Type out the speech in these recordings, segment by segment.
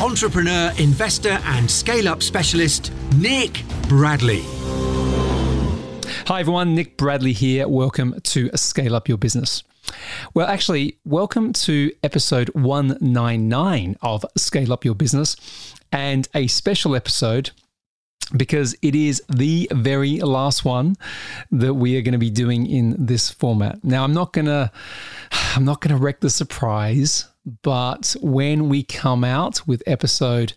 entrepreneur, investor, and scale up specialist, Nick Bradley. Hi, everyone. Nick Bradley here. Welcome to Scale Up Your Business. Well, actually, welcome to episode 199 of Scale Up Your Business and a special episode because it is the very last one that we are going to be doing in this format. Now, I'm not going to I'm not going to wreck the surprise, but when we come out with episode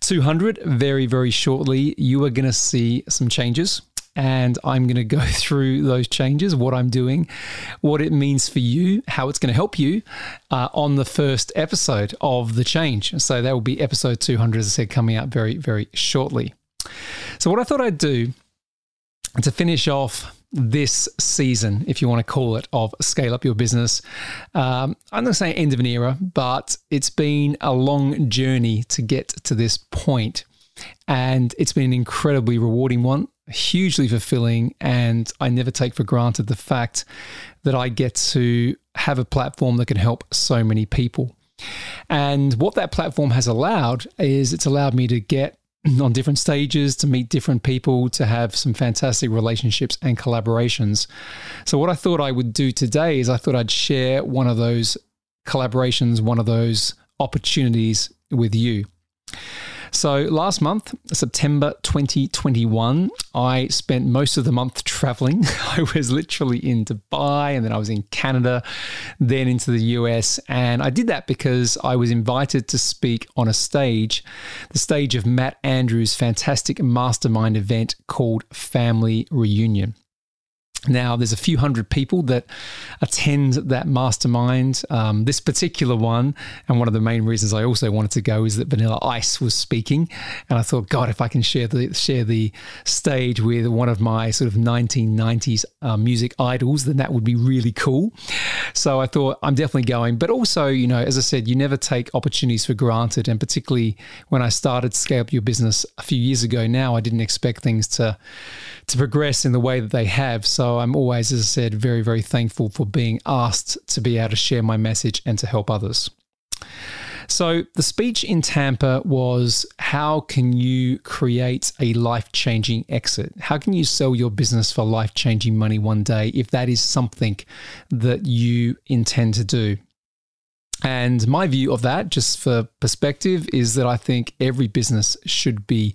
200 very very shortly, you are going to see some changes and I'm going to go through those changes, what I'm doing, what it means for you, how it's going to help you uh, on the first episode of the change. So that will be episode 200, as I said, coming out very, very shortly. So, what I thought I'd do to finish off this season, if you want to call it, of Scale Up Your Business. Um, I'm not saying end of an era, but it's been a long journey to get to this point. And it's been an incredibly rewarding one, hugely fulfilling. And I never take for granted the fact that I get to have a platform that can help so many people. And what that platform has allowed is it's allowed me to get on different stages, to meet different people, to have some fantastic relationships and collaborations. So, what I thought I would do today is I thought I'd share one of those collaborations, one of those opportunities with you. So last month, September 2021, I spent most of the month traveling. I was literally in Dubai and then I was in Canada, then into the US. And I did that because I was invited to speak on a stage, the stage of Matt Andrews' fantastic mastermind event called Family Reunion. Now, there's a few hundred people that attend that mastermind. Um, this particular one, and one of the main reasons I also wanted to go is that Vanilla Ice was speaking, and I thought, God, if I can share the share the stage with one of my sort of 1990s uh, music idols, then that would be really cool. So I thought I'm definitely going. But also, you know, as I said, you never take opportunities for granted, and particularly when I started Scale Up Your Business a few years ago. Now, I didn't expect things to to progress in the way that they have. So I'm always, as I said, very, very thankful for being asked to be able to share my message and to help others. So, the speech in Tampa was how can you create a life changing exit? How can you sell your business for life changing money one day if that is something that you intend to do? And my view of that, just for perspective, is that I think every business should be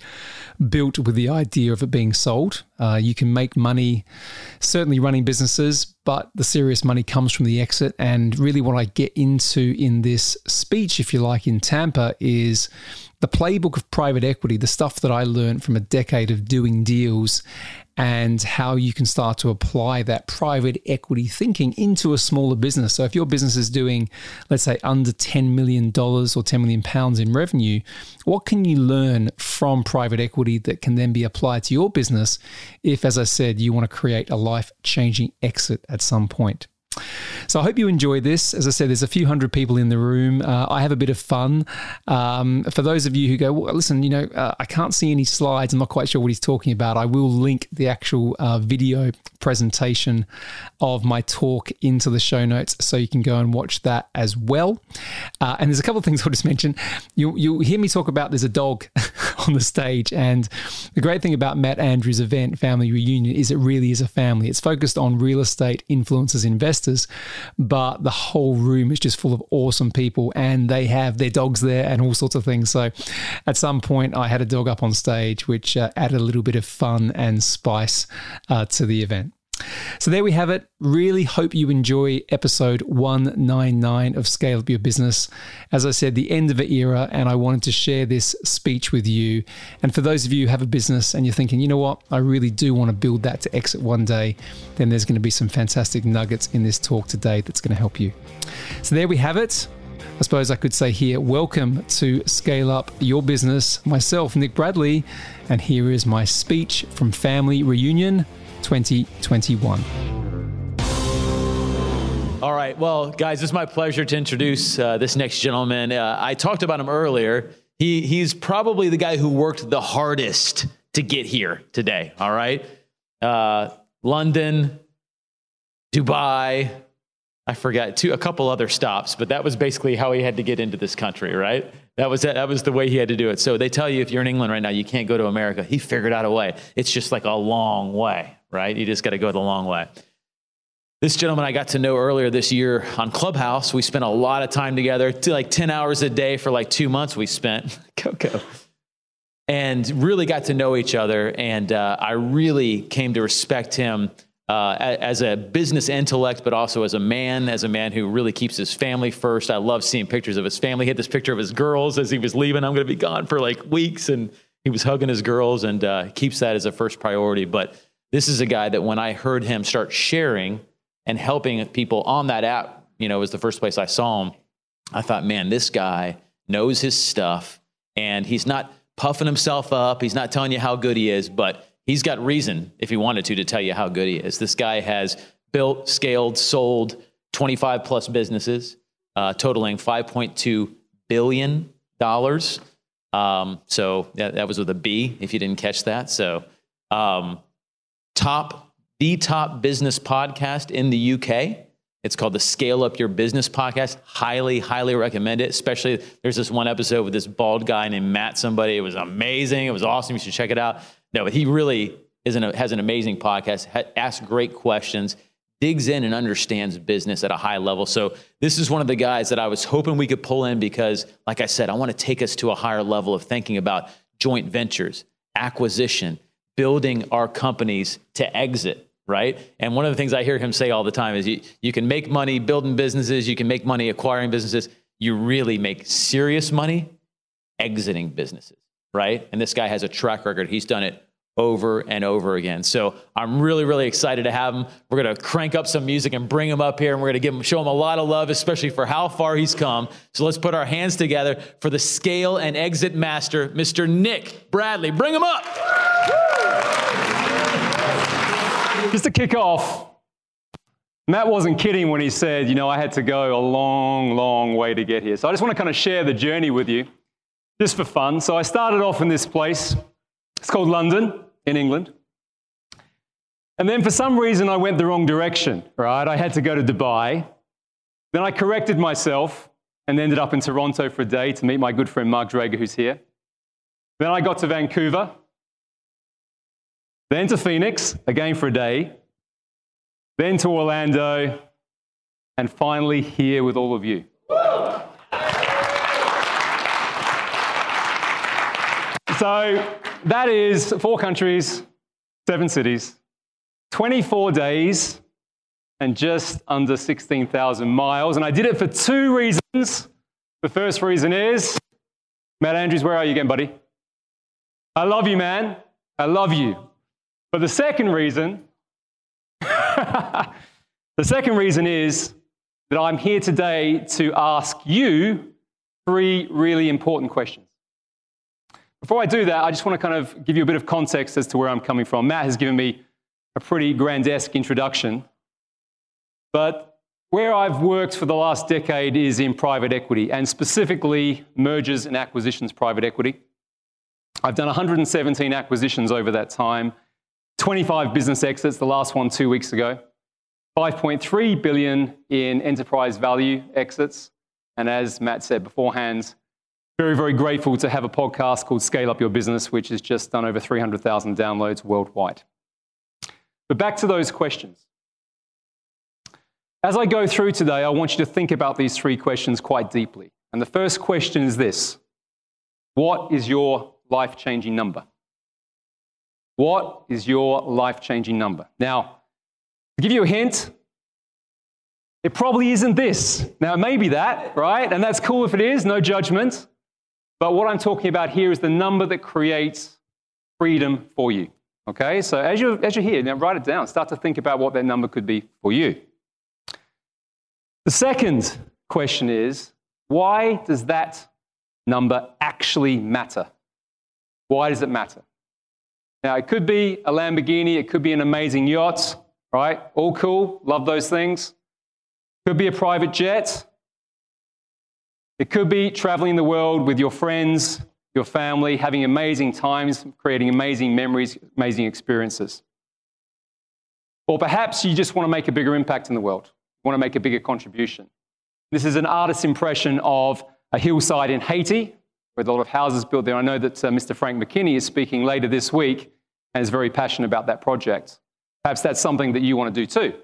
built with the idea of it being sold. Uh, you can make money certainly running businesses, but the serious money comes from the exit. And really, what I get into in this speech, if you like, in Tampa is the playbook of private equity, the stuff that I learned from a decade of doing deals and how you can start to apply that private equity thinking into a smaller business. So if your business is doing, let's say, under $10 million or 10 million pounds in revenue, what can you learn from private equity that can then be applied to your business if, as I said, you want to create a life changing exit at some point? So I hope you enjoyed this. As I said, there's a few hundred people in the room. Uh, I have a bit of fun. Um, for those of you who go, well, listen, you know, uh, I can't see any slides. I'm not quite sure what he's talking about. I will link the actual uh, video presentation of my talk into the show notes so you can go and watch that as well. Uh, and there's a couple of things I'll just mention. You, you'll hear me talk about there's a dog on the stage. And the great thing about Matt Andrews' event, Family Reunion, is it really is a family. It's focused on real estate influencers, investors, but the whole room is just full of awesome people and they have their dogs there and all sorts of things. So at some point, I had a dog up on stage, which uh, added a little bit of fun and spice uh, to the event. So there we have it. Really hope you enjoy episode 199 of Scale Up Your Business. As I said, the end of an era, and I wanted to share this speech with you. And for those of you who have a business and you're thinking, you know what, I really do want to build that to exit one day, then there's going to be some fantastic nuggets in this talk today that's going to help you. So there we have it. I suppose I could say here, welcome to Scale Up Your Business. Myself, Nick Bradley, and here is my speech from Family Reunion 2021. All right. Well, guys, it's my pleasure to introduce uh, this next gentleman. Uh, I talked about him earlier. He, he's probably the guy who worked the hardest to get here today. All right. Uh, London, Dubai, I forgot two, a couple other stops, but that was basically how he had to get into this country, right? That was that was the way he had to do it. So they tell you if you're in England right now, you can't go to America. He figured out a way. It's just like a long way, right? You just got to go the long way. This gentleman I got to know earlier this year on Clubhouse. We spent a lot of time together, like 10 hours a day for like two months we spent. Coco. And really got to know each other. And uh, I really came to respect him uh, as a business intellect, but also as a man, as a man who really keeps his family first. I love seeing pictures of his family. He had this picture of his girls as he was leaving. I'm going to be gone for like weeks. And he was hugging his girls and uh, keeps that as a first priority. But this is a guy that when I heard him start sharing and helping people on that app, you know, was the first place I saw him. I thought, man, this guy knows his stuff and he's not puffing himself up. He's not telling you how good he is, but he's got reason, if he wanted to, to tell you how good he is. This guy has built, scaled, sold 25 plus businesses, uh, totaling 5.2 billion dollars. Um, so that, that, was with a B, if you didn't catch that. So, um, top, the top business podcast in the UK. It's called the Scale Up Your Business podcast. Highly, highly recommend it. Especially, there's this one episode with this bald guy named Matt. Somebody. It was amazing. It was awesome. You should check it out. No, but he really is an, has an amazing podcast, asks great questions, digs in and understands business at a high level. So this is one of the guys that I was hoping we could pull in because, like I said, I want to take us to a higher level of thinking about joint ventures, acquisition, building our companies to exit right? And one of the things I hear him say all the time is you, you can make money building businesses, you can make money acquiring businesses. You really make serious money exiting businesses right? And this guy has a track record. He's done it over and over again. So I'm really, really excited to have him. We're going to crank up some music and bring him up here, and we're going to give him, show him a lot of love, especially for how far he's come. So let's put our hands together for the scale and exit master, Mr. Nick Bradley. Bring him up. Just to kick off, Matt wasn't kidding when he said, you know, I had to go a long, long way to get here. So I just want to kind of share the journey with you just for fun. So I started off in this place. It's called London in England. And then for some reason, I went the wrong direction, right? I had to go to Dubai. Then I corrected myself and ended up in Toronto for a day to meet my good friend Mark Drager, who's here. Then I got to Vancouver. Then to Phoenix, again for a day. Then to Orlando. And finally, here with all of you. So that is four countries, seven cities, 24 days, and just under 16,000 miles. And I did it for two reasons. The first reason is Matt Andrews, where are you again, buddy? I love you, man. I love you. But the second reason, the second reason is that I'm here today to ask you three really important questions. Before I do that, I just want to kind of give you a bit of context as to where I'm coming from. Matt has given me a pretty grandesque introduction, but where I've worked for the last decade is in private equity, and specifically mergers and acquisitions private equity. I've done 117 acquisitions over that time, 25 business exits, the last one two weeks ago, 5.3 billion in enterprise value exits, and as Matt said beforehand, very, very grateful to have a podcast called Scale Up Your Business, which has just done over 300,000 downloads worldwide. But back to those questions. As I go through today, I want you to think about these three questions quite deeply. And the first question is this What is your life changing number? What is your life changing number? Now, to give you a hint, it probably isn't this. Now, it may be that, right? And that's cool if it is, no judgment. But what I'm talking about here is the number that creates freedom for you. Okay, so as you're, as you're here, now write it down. Start to think about what that number could be for you. The second question is Why does that number actually matter? Why does it matter? Now, it could be a Lamborghini, it could be an amazing yacht, right? All cool, love those things. Could be a private jet. It could be traveling the world with your friends, your family, having amazing times, creating amazing memories, amazing experiences. Or perhaps you just want to make a bigger impact in the world, you want to make a bigger contribution. This is an artist's impression of a hillside in Haiti, with a lot of houses built there. I know that uh, Mr. Frank McKinney is speaking later this week and is very passionate about that project. Perhaps that's something that you want to do too.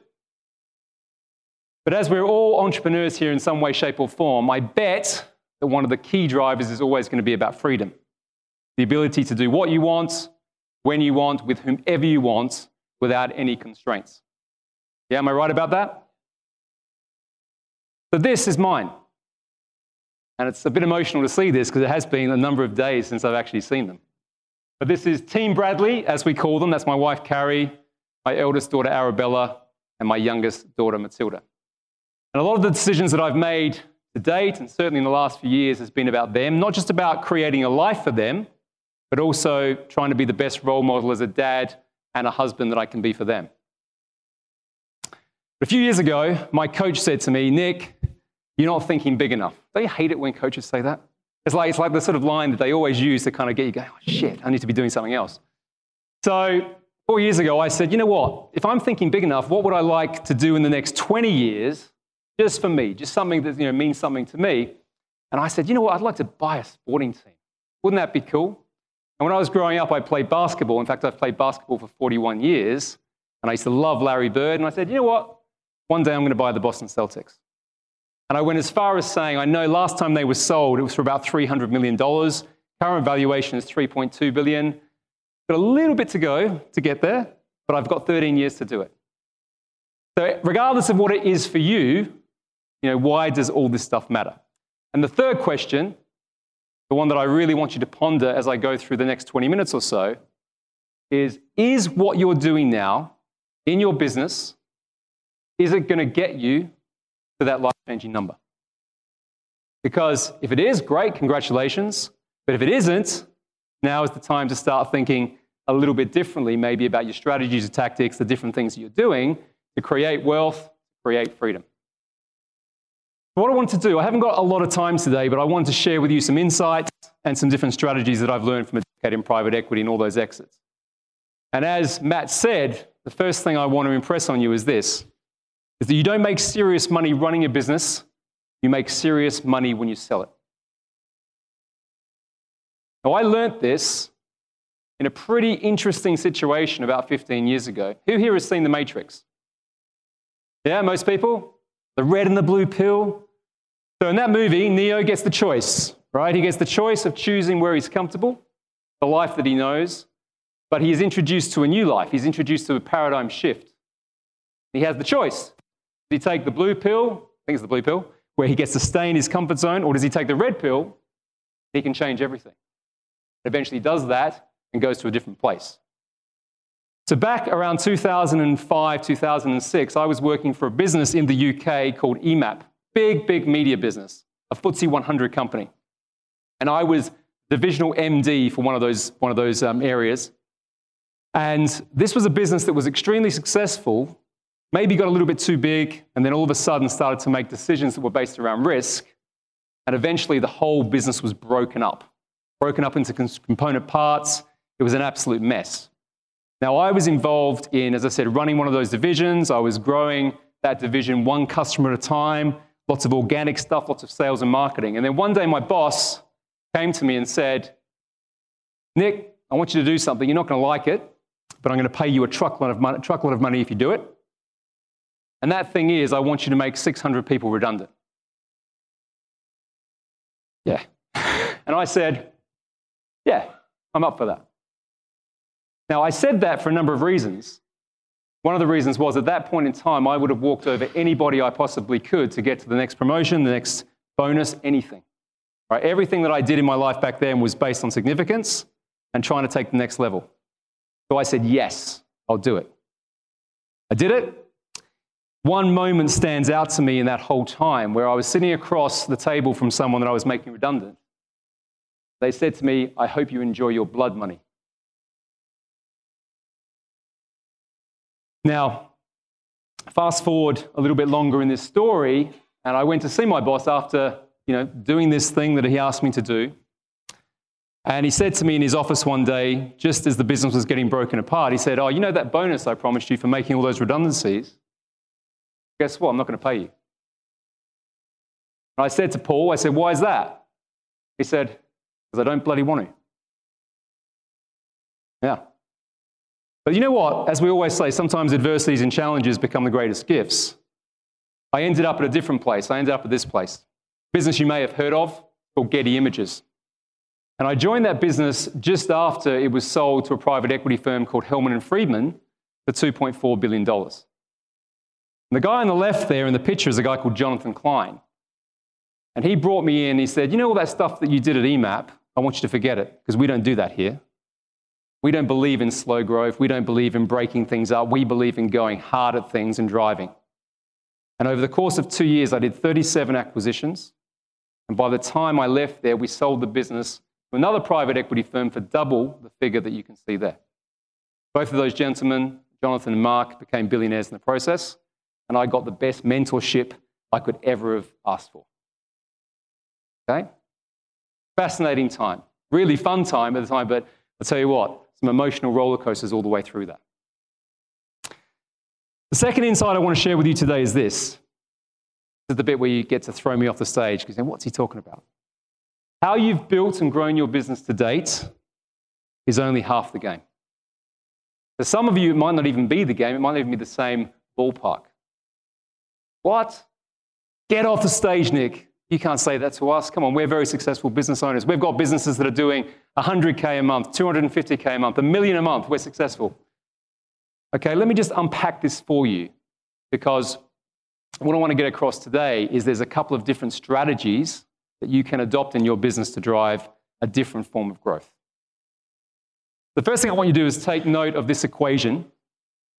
But as we're all entrepreneurs here in some way, shape, or form, I bet that one of the key drivers is always going to be about freedom the ability to do what you want, when you want, with whomever you want, without any constraints. Yeah, am I right about that? So this is mine. And it's a bit emotional to see this because it has been a number of days since I've actually seen them. But this is Team Bradley, as we call them. That's my wife, Carrie, my eldest daughter, Arabella, and my youngest daughter, Matilda. And a lot of the decisions that I've made to date, and certainly in the last few years, has been about them, not just about creating a life for them, but also trying to be the best role model as a dad and a husband that I can be for them. A few years ago, my coach said to me, Nick, you're not thinking big enough. Don't you hate it when coaches say that? It's like, it's like the sort of line that they always use to kind of get you going, oh, shit, I need to be doing something else. So, four years ago, I said, you know what? If I'm thinking big enough, what would I like to do in the next 20 years just for me, just something that you know, means something to me? And I said, you know what? I'd like to buy a sporting team. Wouldn't that be cool? And when I was growing up, I played basketball. In fact, I've played basketball for 41 years. And I used to love Larry Bird. And I said, you know what? One day I'm going to buy the Boston Celtics. And I went as far as saying, I know last time they were sold, it was for about $300 million. Current valuation is 3.2 billion. Got a little bit to go to get there, but I've got 13 years to do it. So regardless of what it is for you, you know, why does all this stuff matter? And the third question, the one that I really want you to ponder as I go through the next 20 minutes or so, is is what you're doing now in your business, is it going to get you to that life changing number. Because if it is, great, congratulations. But if it isn't, now is the time to start thinking a little bit differently, maybe about your strategies, your tactics, the different things you're doing to create wealth, create freedom. What I want to do, I haven't got a lot of time today, but I want to share with you some insights and some different strategies that I've learned from a decade in private equity and all those exits. And as Matt said, the first thing I want to impress on you is this is that you don't make serious money running a business, you make serious money when you sell it. Now, I learned this in a pretty interesting situation about 15 years ago. Who here has seen The Matrix? Yeah, most people? The red and the blue pill. So, in that movie, Neo gets the choice, right? He gets the choice of choosing where he's comfortable, the life that he knows, but he is introduced to a new life. He's introduced to a paradigm shift. He has the choice. Does he take the blue pill? I think it's the blue pill, where he gets to stay in his comfort zone, or does he take the red pill? He can change everything. Eventually does that and goes to a different place. So, back around 2005, 2006, I was working for a business in the UK called EMAP, big, big media business, a FTSE 100 company. And I was divisional MD for one of those, one of those um, areas. And this was a business that was extremely successful maybe got a little bit too big, and then all of a sudden started to make decisions that were based around risk. And eventually the whole business was broken up, broken up into component parts. It was an absolute mess. Now, I was involved in, as I said, running one of those divisions. I was growing that division one customer at a time, lots of organic stuff, lots of sales and marketing. And then one day my boss came to me and said, Nick, I want you to do something. You're not going to like it, but I'm going to pay you a truckload of money, truckload of money if you do it. And that thing is, I want you to make 600 people redundant. Yeah. And I said, yeah, I'm up for that. Now, I said that for a number of reasons. One of the reasons was at that point in time, I would have walked over anybody I possibly could to get to the next promotion, the next bonus, anything. Right? Everything that I did in my life back then was based on significance and trying to take the next level. So I said, yes, I'll do it. I did it. One moment stands out to me in that whole time where I was sitting across the table from someone that I was making redundant. They said to me, I hope you enjoy your blood money. Now, fast forward a little bit longer in this story, and I went to see my boss after you know, doing this thing that he asked me to do. And he said to me in his office one day, just as the business was getting broken apart, he said, Oh, you know that bonus I promised you for making all those redundancies? Guess what? I'm not going to pay you. And I said to Paul, I said, Why is that? He said, Because I don't bloody want to. Yeah. But you know what? As we always say, sometimes adversities and challenges become the greatest gifts. I ended up at a different place. I ended up at this place. Business you may have heard of called Getty Images. And I joined that business just after it was sold to a private equity firm called Hellman and Friedman for $2.4 billion. And the guy on the left there in the picture is a guy called Jonathan Klein. And he brought me in. He said, You know all that stuff that you did at EMAP? I want you to forget it because we don't do that here. We don't believe in slow growth. We don't believe in breaking things up. We believe in going hard at things and driving. And over the course of two years, I did 37 acquisitions. And by the time I left there, we sold the business to another private equity firm for double the figure that you can see there. Both of those gentlemen, Jonathan and Mark, became billionaires in the process, and I got the best mentorship I could ever have asked for. Okay? Fascinating time. Really fun time at the time, but I'll tell you what, some emotional roller coasters all the way through that. The second insight I want to share with you today is this. This is the bit where you get to throw me off the stage because then what's he talking about? How you've built and grown your business to date is only half the game. For some of you, it might not even be the game, it might even be the same ballpark. What? Get off the stage, Nick. You can't say that to us. Come on, we're very successful business owners. We've got businesses that are doing 100K a month, 250K a month, a million a month. We're successful. Okay, let me just unpack this for you because what I want to get across today is there's a couple of different strategies that you can adopt in your business to drive a different form of growth. The first thing I want you to do is take note of this equation.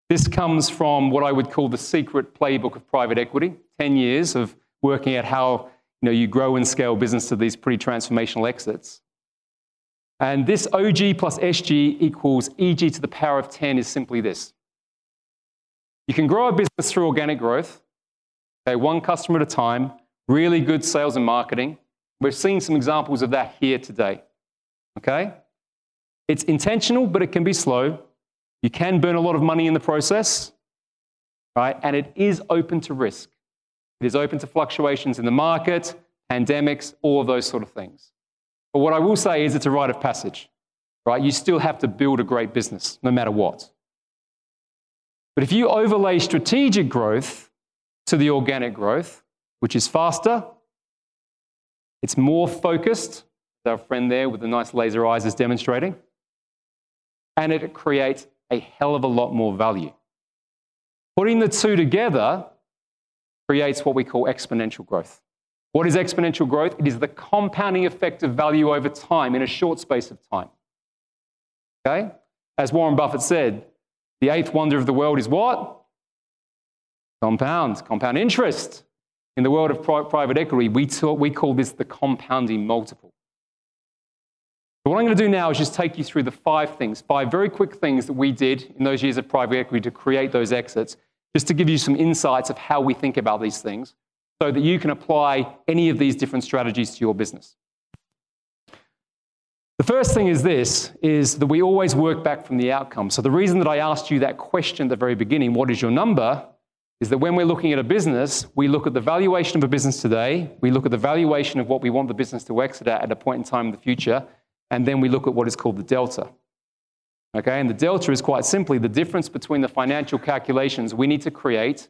This comes from what I would call the secret playbook of private equity 10 years of working out how you, know, you grow and scale business to these pretty transformational exits. And this OG plus SG equals EG to the power of 10 is simply this. You can grow a business through organic growth, okay, one customer at a time, really good sales and marketing, We've seen some examples of that here today. Okay? It's intentional, but it can be slow. You can burn a lot of money in the process, right? And it is open to risk. It is open to fluctuations in the market, pandemics, all of those sort of things. But what I will say is it's a rite of passage, right? You still have to build a great business, no matter what. But if you overlay strategic growth to the organic growth, which is faster, it's more focused, our friend there with the nice laser eyes is demonstrating, and it creates a hell of a lot more value. Putting the two together creates what we call exponential growth. What is exponential growth? It is the compounding effect of value over time in a short space of time. Okay? As Warren Buffett said, the eighth wonder of the world is what? Compound, compound interest. In the world of private equity, we, we call this the compounding multiple. So what I'm going to do now is just take you through the five things, five very quick things that we did in those years of private equity to create those exits, just to give you some insights of how we think about these things so that you can apply any of these different strategies to your business. The first thing is this is that we always work back from the outcome. So the reason that I asked you that question at the very beginning, what is your number, is that when we're looking at a business, we look at the valuation of a business today, we look at the valuation of what we want the business to exit at at a point in time in the future, and then we look at what is called the delta. Okay, and the delta is quite simply the difference between the financial calculations we need to create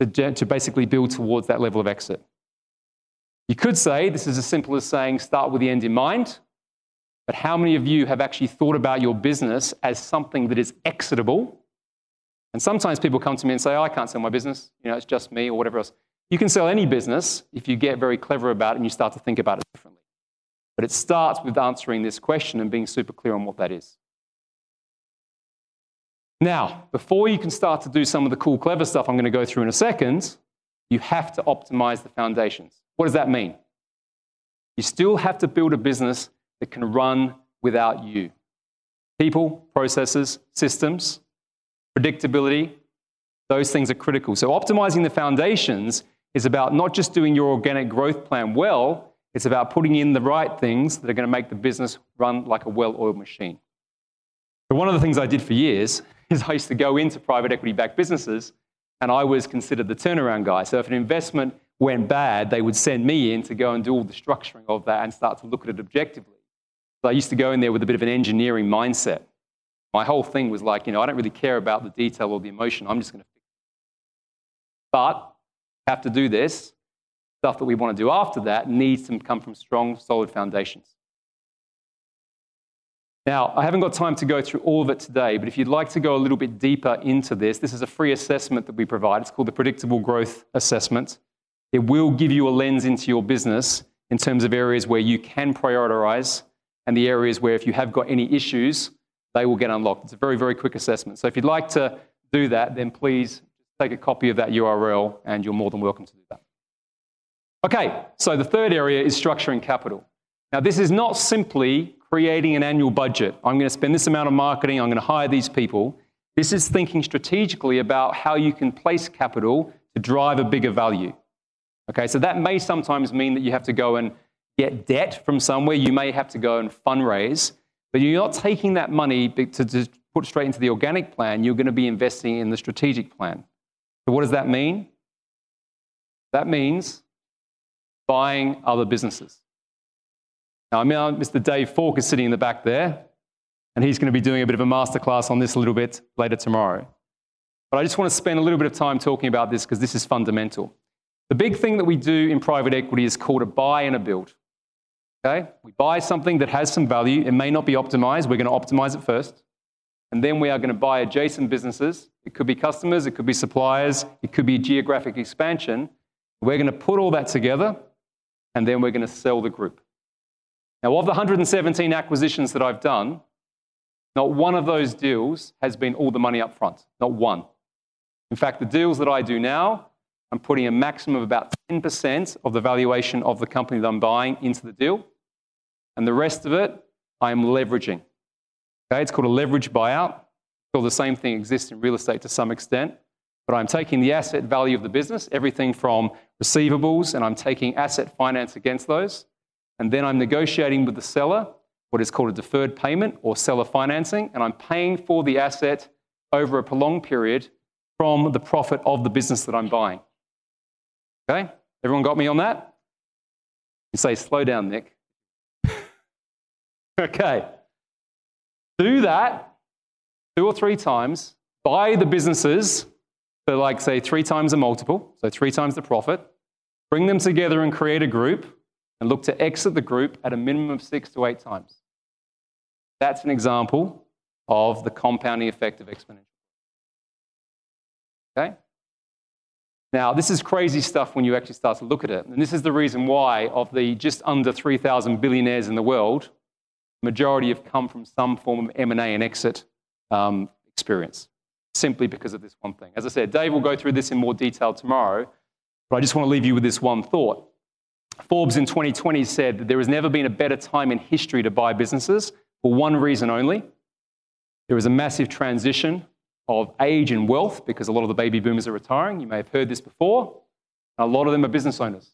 to, to basically build towards that level of exit. You could say this is as simple as saying start with the end in mind, but how many of you have actually thought about your business as something that is exitable and sometimes people come to me and say, oh, I can't sell my business. You know, it's just me or whatever else. You can sell any business if you get very clever about it and you start to think about it differently. But it starts with answering this question and being super clear on what that is. Now, before you can start to do some of the cool, clever stuff I'm going to go through in a second, you have to optimize the foundations. What does that mean? You still have to build a business that can run without you. People, processes, systems, predictability, those things are critical. So, optimizing the foundations is about not just doing your organic growth plan well, it's about putting in the right things that are going to make the business run like a well oiled machine. So, one of the things I did for years is I used to go into private equity backed businesses and I was considered the turnaround guy. So, if an investment went bad, they would send me in to go and do all the structuring of that and start to look at it objectively. So I used to go in there with a bit of an engineering mindset. My whole thing was like, you know, I don't really care about the detail or the emotion. I'm just going to fix it. But have to do this. Stuff that we want to do after that needs to come from strong, solid foundations. Now, I haven't got time to go through all of it today, but if you'd like to go a little bit deeper into this, this is a free assessment that we provide. It's called the Predictable Growth Assessment. It will give you a lens into your business in terms of areas where you can prioritize and the areas where if you have got any issues, they will get unlocked. It's a very, very quick assessment. So if you'd like to do that, then please take a copy of that URL and you're more than welcome to do that. Okay, so the third area is structuring capital. Now, this is not simply creating an annual budget. I'm going to spend this amount of marketing, I'm going to hire these people. This is thinking strategically about how you can place capital to drive a bigger value. Okay, so that may sometimes mean that you have to go and get debt from somewhere. You may have to go and fundraise, but you're not taking that money to, to put straight into the organic plan. You're going to be investing in the strategic plan. So, what does that mean? That means buying other businesses. Now, I mean, uh, Mr. Dave Falk is sitting in the back there, and he's going to be doing a bit of a masterclass on this a little bit later tomorrow. But I just want to spend a little bit of time talking about this because this is fundamental. The big thing that we do in private equity is called a buy and a build. Okay? We buy something that has some value. It may not be optimized. We're going to optimize it first. And then we are going to buy adjacent businesses. It could be customers, it could be suppliers, it could be geographic expansion. We're going to put all that together and then we're going to sell the group. Now, of the 117 acquisitions that I've done, not one of those deals has been all the money up front. Not one. In fact, the deals that I do now I'm putting a maximum of about 10% of the valuation of the company that I'm buying into the deal. And the rest of it, I am leveraging. Okay, it's called a leverage buyout. Well, the same thing exists in real estate to some extent. But I'm taking the asset value of the business, everything from receivables, and I'm taking asset finance against those. And then I'm negotiating with the seller what is called a deferred payment or seller financing, and I'm paying for the asset over a prolonged period from the profit of the business that I'm buying. Okay? Everyone got me on that? You say, slow down, Nick. okay. Do that two or three times. Buy the businesses for, like, say, three times a multiple, so three times the profit. Bring them together and create a group and look to exit the group at a minimum of six to eight times. That's an example of the compounding effect of exponential. Okay? Now, this is crazy stuff when you actually start to look at it. And this is the reason why, of the just under 3,000 billionaires in the world, the majority have come from some form of M&A and exit um, experience, simply because of this one thing. As I said, Dave will go through this in more detail tomorrow, but I just want to leave you with this one thought. Forbes in 2020 said that there has never been a better time in history to buy businesses for one reason only. There is a massive transition of age and wealth because a lot of the baby boomers are retiring. You may have heard this before. A lot of them are business owners.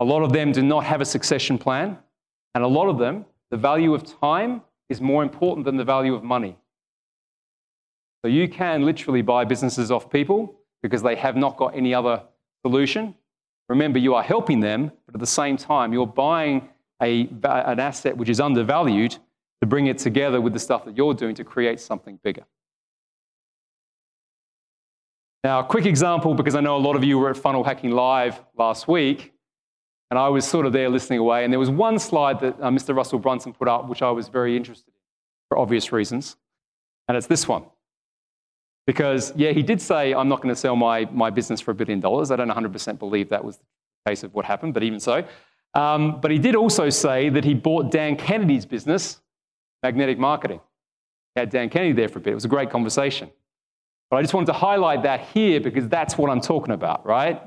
A lot of them do not have a succession plan. And a lot of them, the value of time is more important than the value of money. So you can literally buy businesses off people because they have not got any other solution. Remember, you are helping them, but at the same time, you're buying a, an asset which is undervalued to bring it together with the stuff that you're doing to create something bigger. Now, a quick example, because I know a lot of you were at Funnel Hacking Live last week, and I was sort of there listening away. And there was one slide that uh, Mr. Russell Brunson put up, which I was very interested in for obvious reasons. And it's this one. Because, yeah, he did say, I'm not going to sell my, my business for a billion dollars. I don't 100% believe that was the case of what happened, but even so. Um, but he did also say that he bought Dan Kennedy's business, Magnetic Marketing. He had Dan Kennedy there for a bit. It was a great conversation. But I just wanted to highlight that here because that's what I'm talking about, right?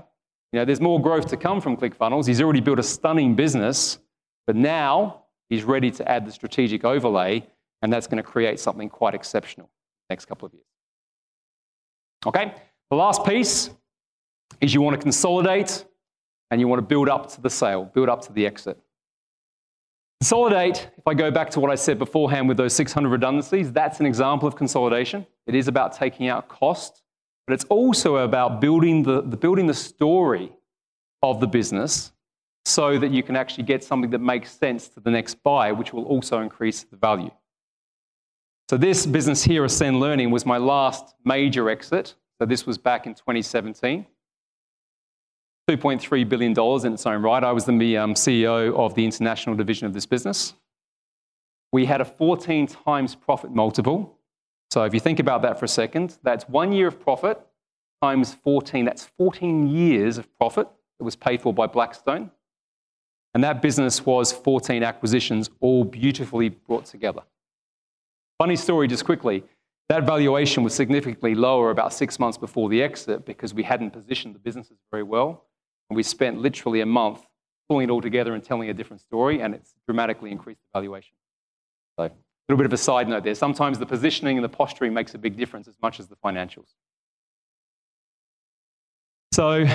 You know, there's more growth to come from ClickFunnels. He's already built a stunning business, but now he's ready to add the strategic overlay, and that's going to create something quite exceptional next couple of years. Okay, the last piece is you want to consolidate and you want to build up to the sale, build up to the exit. Consolidate, if I go back to what I said beforehand with those 600 redundancies, that's an example of consolidation. It is about taking out cost, but it's also about building the, the, building the story of the business so that you can actually get something that makes sense to the next buyer, which will also increase the value. So this business here, Ascend Learning, was my last major exit. So this was back in 2017. $2.3 billion in its own right. I was the um, CEO of the international division of this business. We had a 14 times profit multiple. So if you think about that for a second, that's one year of profit times 14. That's 14 years of profit that was paid for by Blackstone. And that business was 14 acquisitions, all beautifully brought together. Funny story, just quickly. That valuation was significantly lower about six months before the exit because we hadn't positioned the businesses very well. And we spent literally a month pulling it all together and telling a different story, and it's dramatically increased the valuation. So, a little bit of a side note there. Sometimes the positioning and the posturing makes a big difference as much as the financials. So,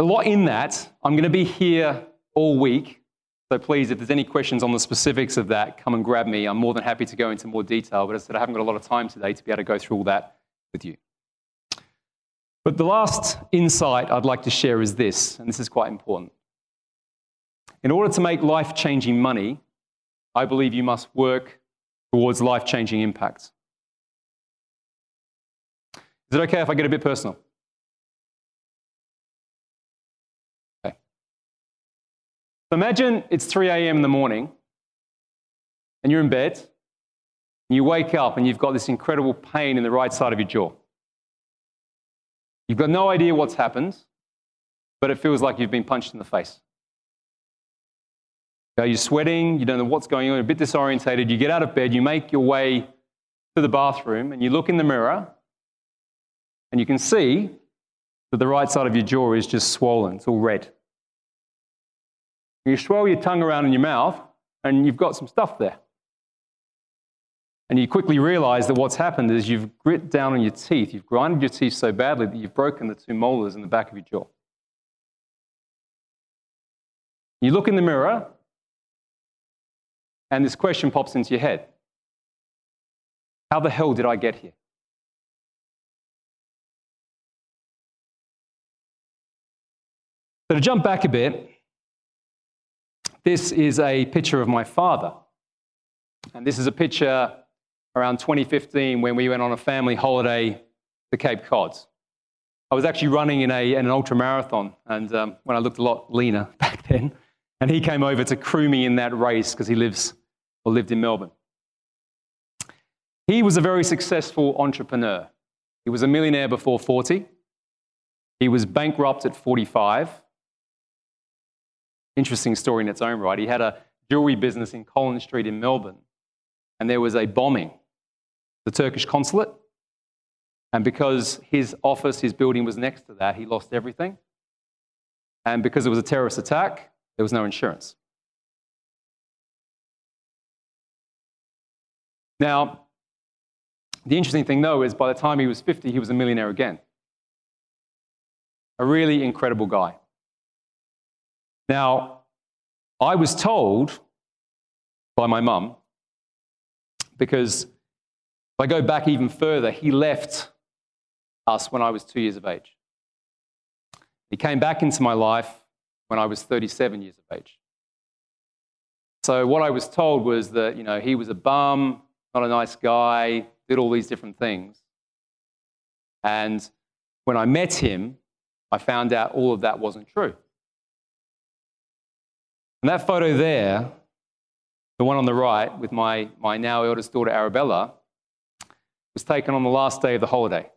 a lot in that. I'm going to be here all week. So, please, if there's any questions on the specifics of that, come and grab me. I'm more than happy to go into more detail. But as I said, I haven't got a lot of time today to be able to go through all that with you. But the last insight I'd like to share is this, and this is quite important. In order to make life changing money, I believe you must work towards life changing impacts. Is it okay if I get a bit personal? Okay. So imagine it's 3 a.m. in the morning and you're in bed and you wake up and you've got this incredible pain in the right side of your jaw. You've got no idea what's happened, but it feels like you've been punched in the face. You're sweating, you don't know what's going on, you're a bit disorientated. You get out of bed, you make your way to the bathroom, and you look in the mirror, and you can see that the right side of your jaw is just swollen, it's all red. You swirl your tongue around in your mouth, and you've got some stuff there. And you quickly realize that what's happened is you've grit down on your teeth. You've grinded your teeth so badly that you've broken the two molars in the back of your jaw. You look in the mirror, and this question pops into your head How the hell did I get here? So, to jump back a bit, this is a picture of my father. And this is a picture around 2015 when we went on a family holiday to Cape Cod. I was actually running in, a, in an ultra marathon, and um, when I looked a lot leaner back then, and he came over to crew me in that race because he lives or lived in Melbourne. He was a very successful entrepreneur. He was a millionaire before 40. He was bankrupt at 45. Interesting story in its own right. He had a jewelry business in Collins Street in Melbourne, and there was a bombing the Turkish consulate. And because his office, his building was next to that, he lost everything. And because it was a terrorist attack, there was no insurance. Now, the interesting thing, though, is by the time he was 50, he was a millionaire again. A really incredible guy. Now, I was told by my mum, because if I go back even further, he left us when I was two years of age. He came back into my life when I was 37 years of age. So what I was told was that, you know, he was a bum, not a nice guy, did all these different things. And when I met him, I found out all of that wasn't true. And that photo there, the one on the right with my, my now eldest daughter Arabella, was taken on the last day of the holiday.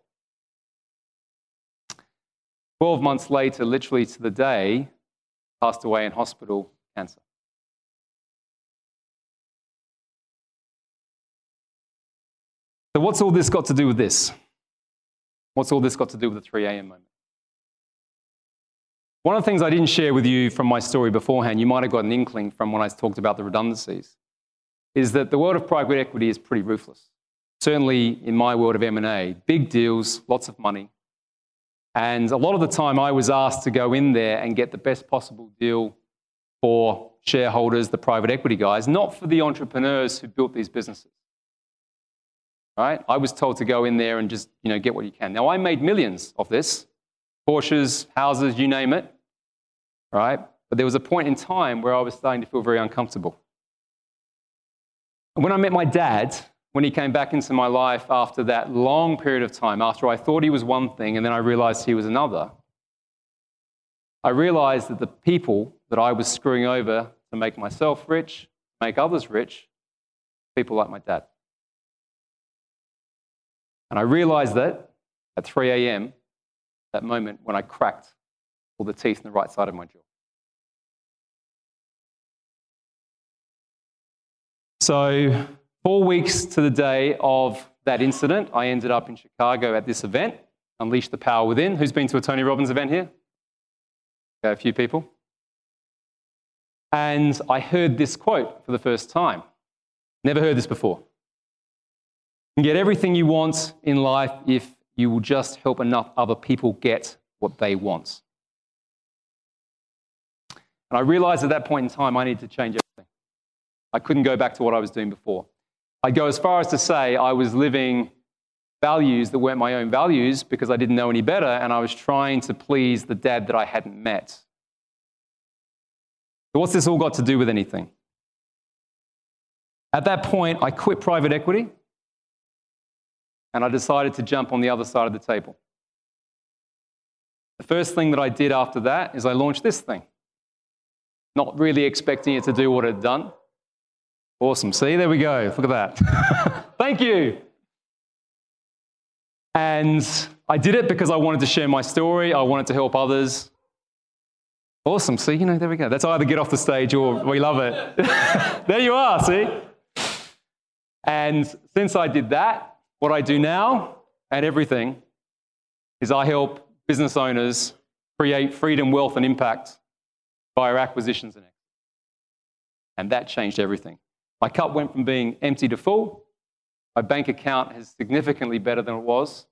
12 months later, literally to the day, passed away in hospital, cancer. So, what's all this got to do with this? What's all this got to do with the 3 a.m. moment? One of the things I didn't share with you from my story beforehand, you might have got an inkling from when I talked about the redundancies, is that the world of private equity is pretty ruthless. Certainly in my world of M&A, big deals, lots of money. And a lot of the time I was asked to go in there and get the best possible deal for shareholders, the private equity guys, not for the entrepreneurs who built these businesses. Right? I was told to go in there and just, you know, get what you can. Now I made millions of this. Porsches, houses, you name it. Right? But there was a point in time where I was starting to feel very uncomfortable. And when I met my dad, when he came back into my life after that long period of time, after I thought he was one thing and then I realized he was another, I realized that the people that I was screwing over to make myself rich, make others rich, people like my dad. And I realized that at 3 a.m., that moment when I cracked all the teeth in the right side of my jaw. So, four weeks to the day of that incident, I ended up in Chicago at this event, Unleash the Power Within. Who's been to a Tony Robbins event here? Okay, a few people. And I heard this quote for the first time. Never heard this before. You can get everything you want in life if you will just help enough other people get what they want. And I realized at that point in time I needed to change everything. I couldn't go back to what I was doing before. I'd go as far as to say I was living values that weren't my own values because I didn't know any better, and I was trying to please the dad that I hadn't met. So, what's this all got to do with anything? At that point, I quit private equity and I decided to jump on the other side of the table. The first thing that I did after that is I launched this thing, not really expecting it to do what it had done. Awesome. See, there we go. Look at that. Thank you. And I did it because I wanted to share my story, I wanted to help others. Awesome. See, you know, there we go. That's either get off the stage or we love it. there you are, see? And since I did that, what I do now and everything is I help business owners create freedom, wealth, and impact via acquisitions and. And that changed everything. My cup went from being empty to full. My bank account is significantly better than it was.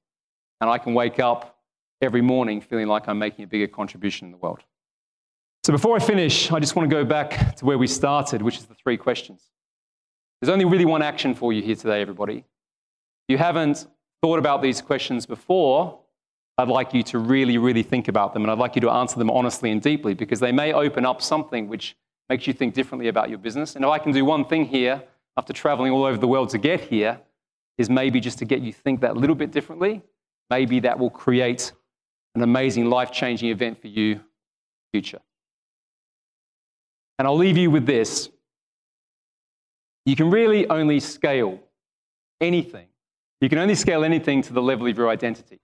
And I can wake up every morning feeling like I'm making a bigger contribution in the world. So before I finish, I just want to go back to where we started, which is the three questions. There's only really one action for you here today, everybody. If you haven't thought about these questions before, I'd like you to really, really think about them, and I'd like you to answer them honestly and deeply because they may open up something which makes you think differently about your business. And if I can do one thing here after traveling all over the world to get here, is maybe just to get you think that little bit differently. Maybe that will create an amazing life changing event for you in the future. And I'll leave you with this. You can really only scale anything. You can only scale anything to the level of your identity.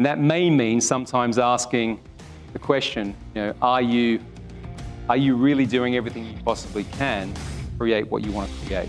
And that may mean sometimes asking the question, you know, are you are you really doing everything you possibly can to create what you want to create?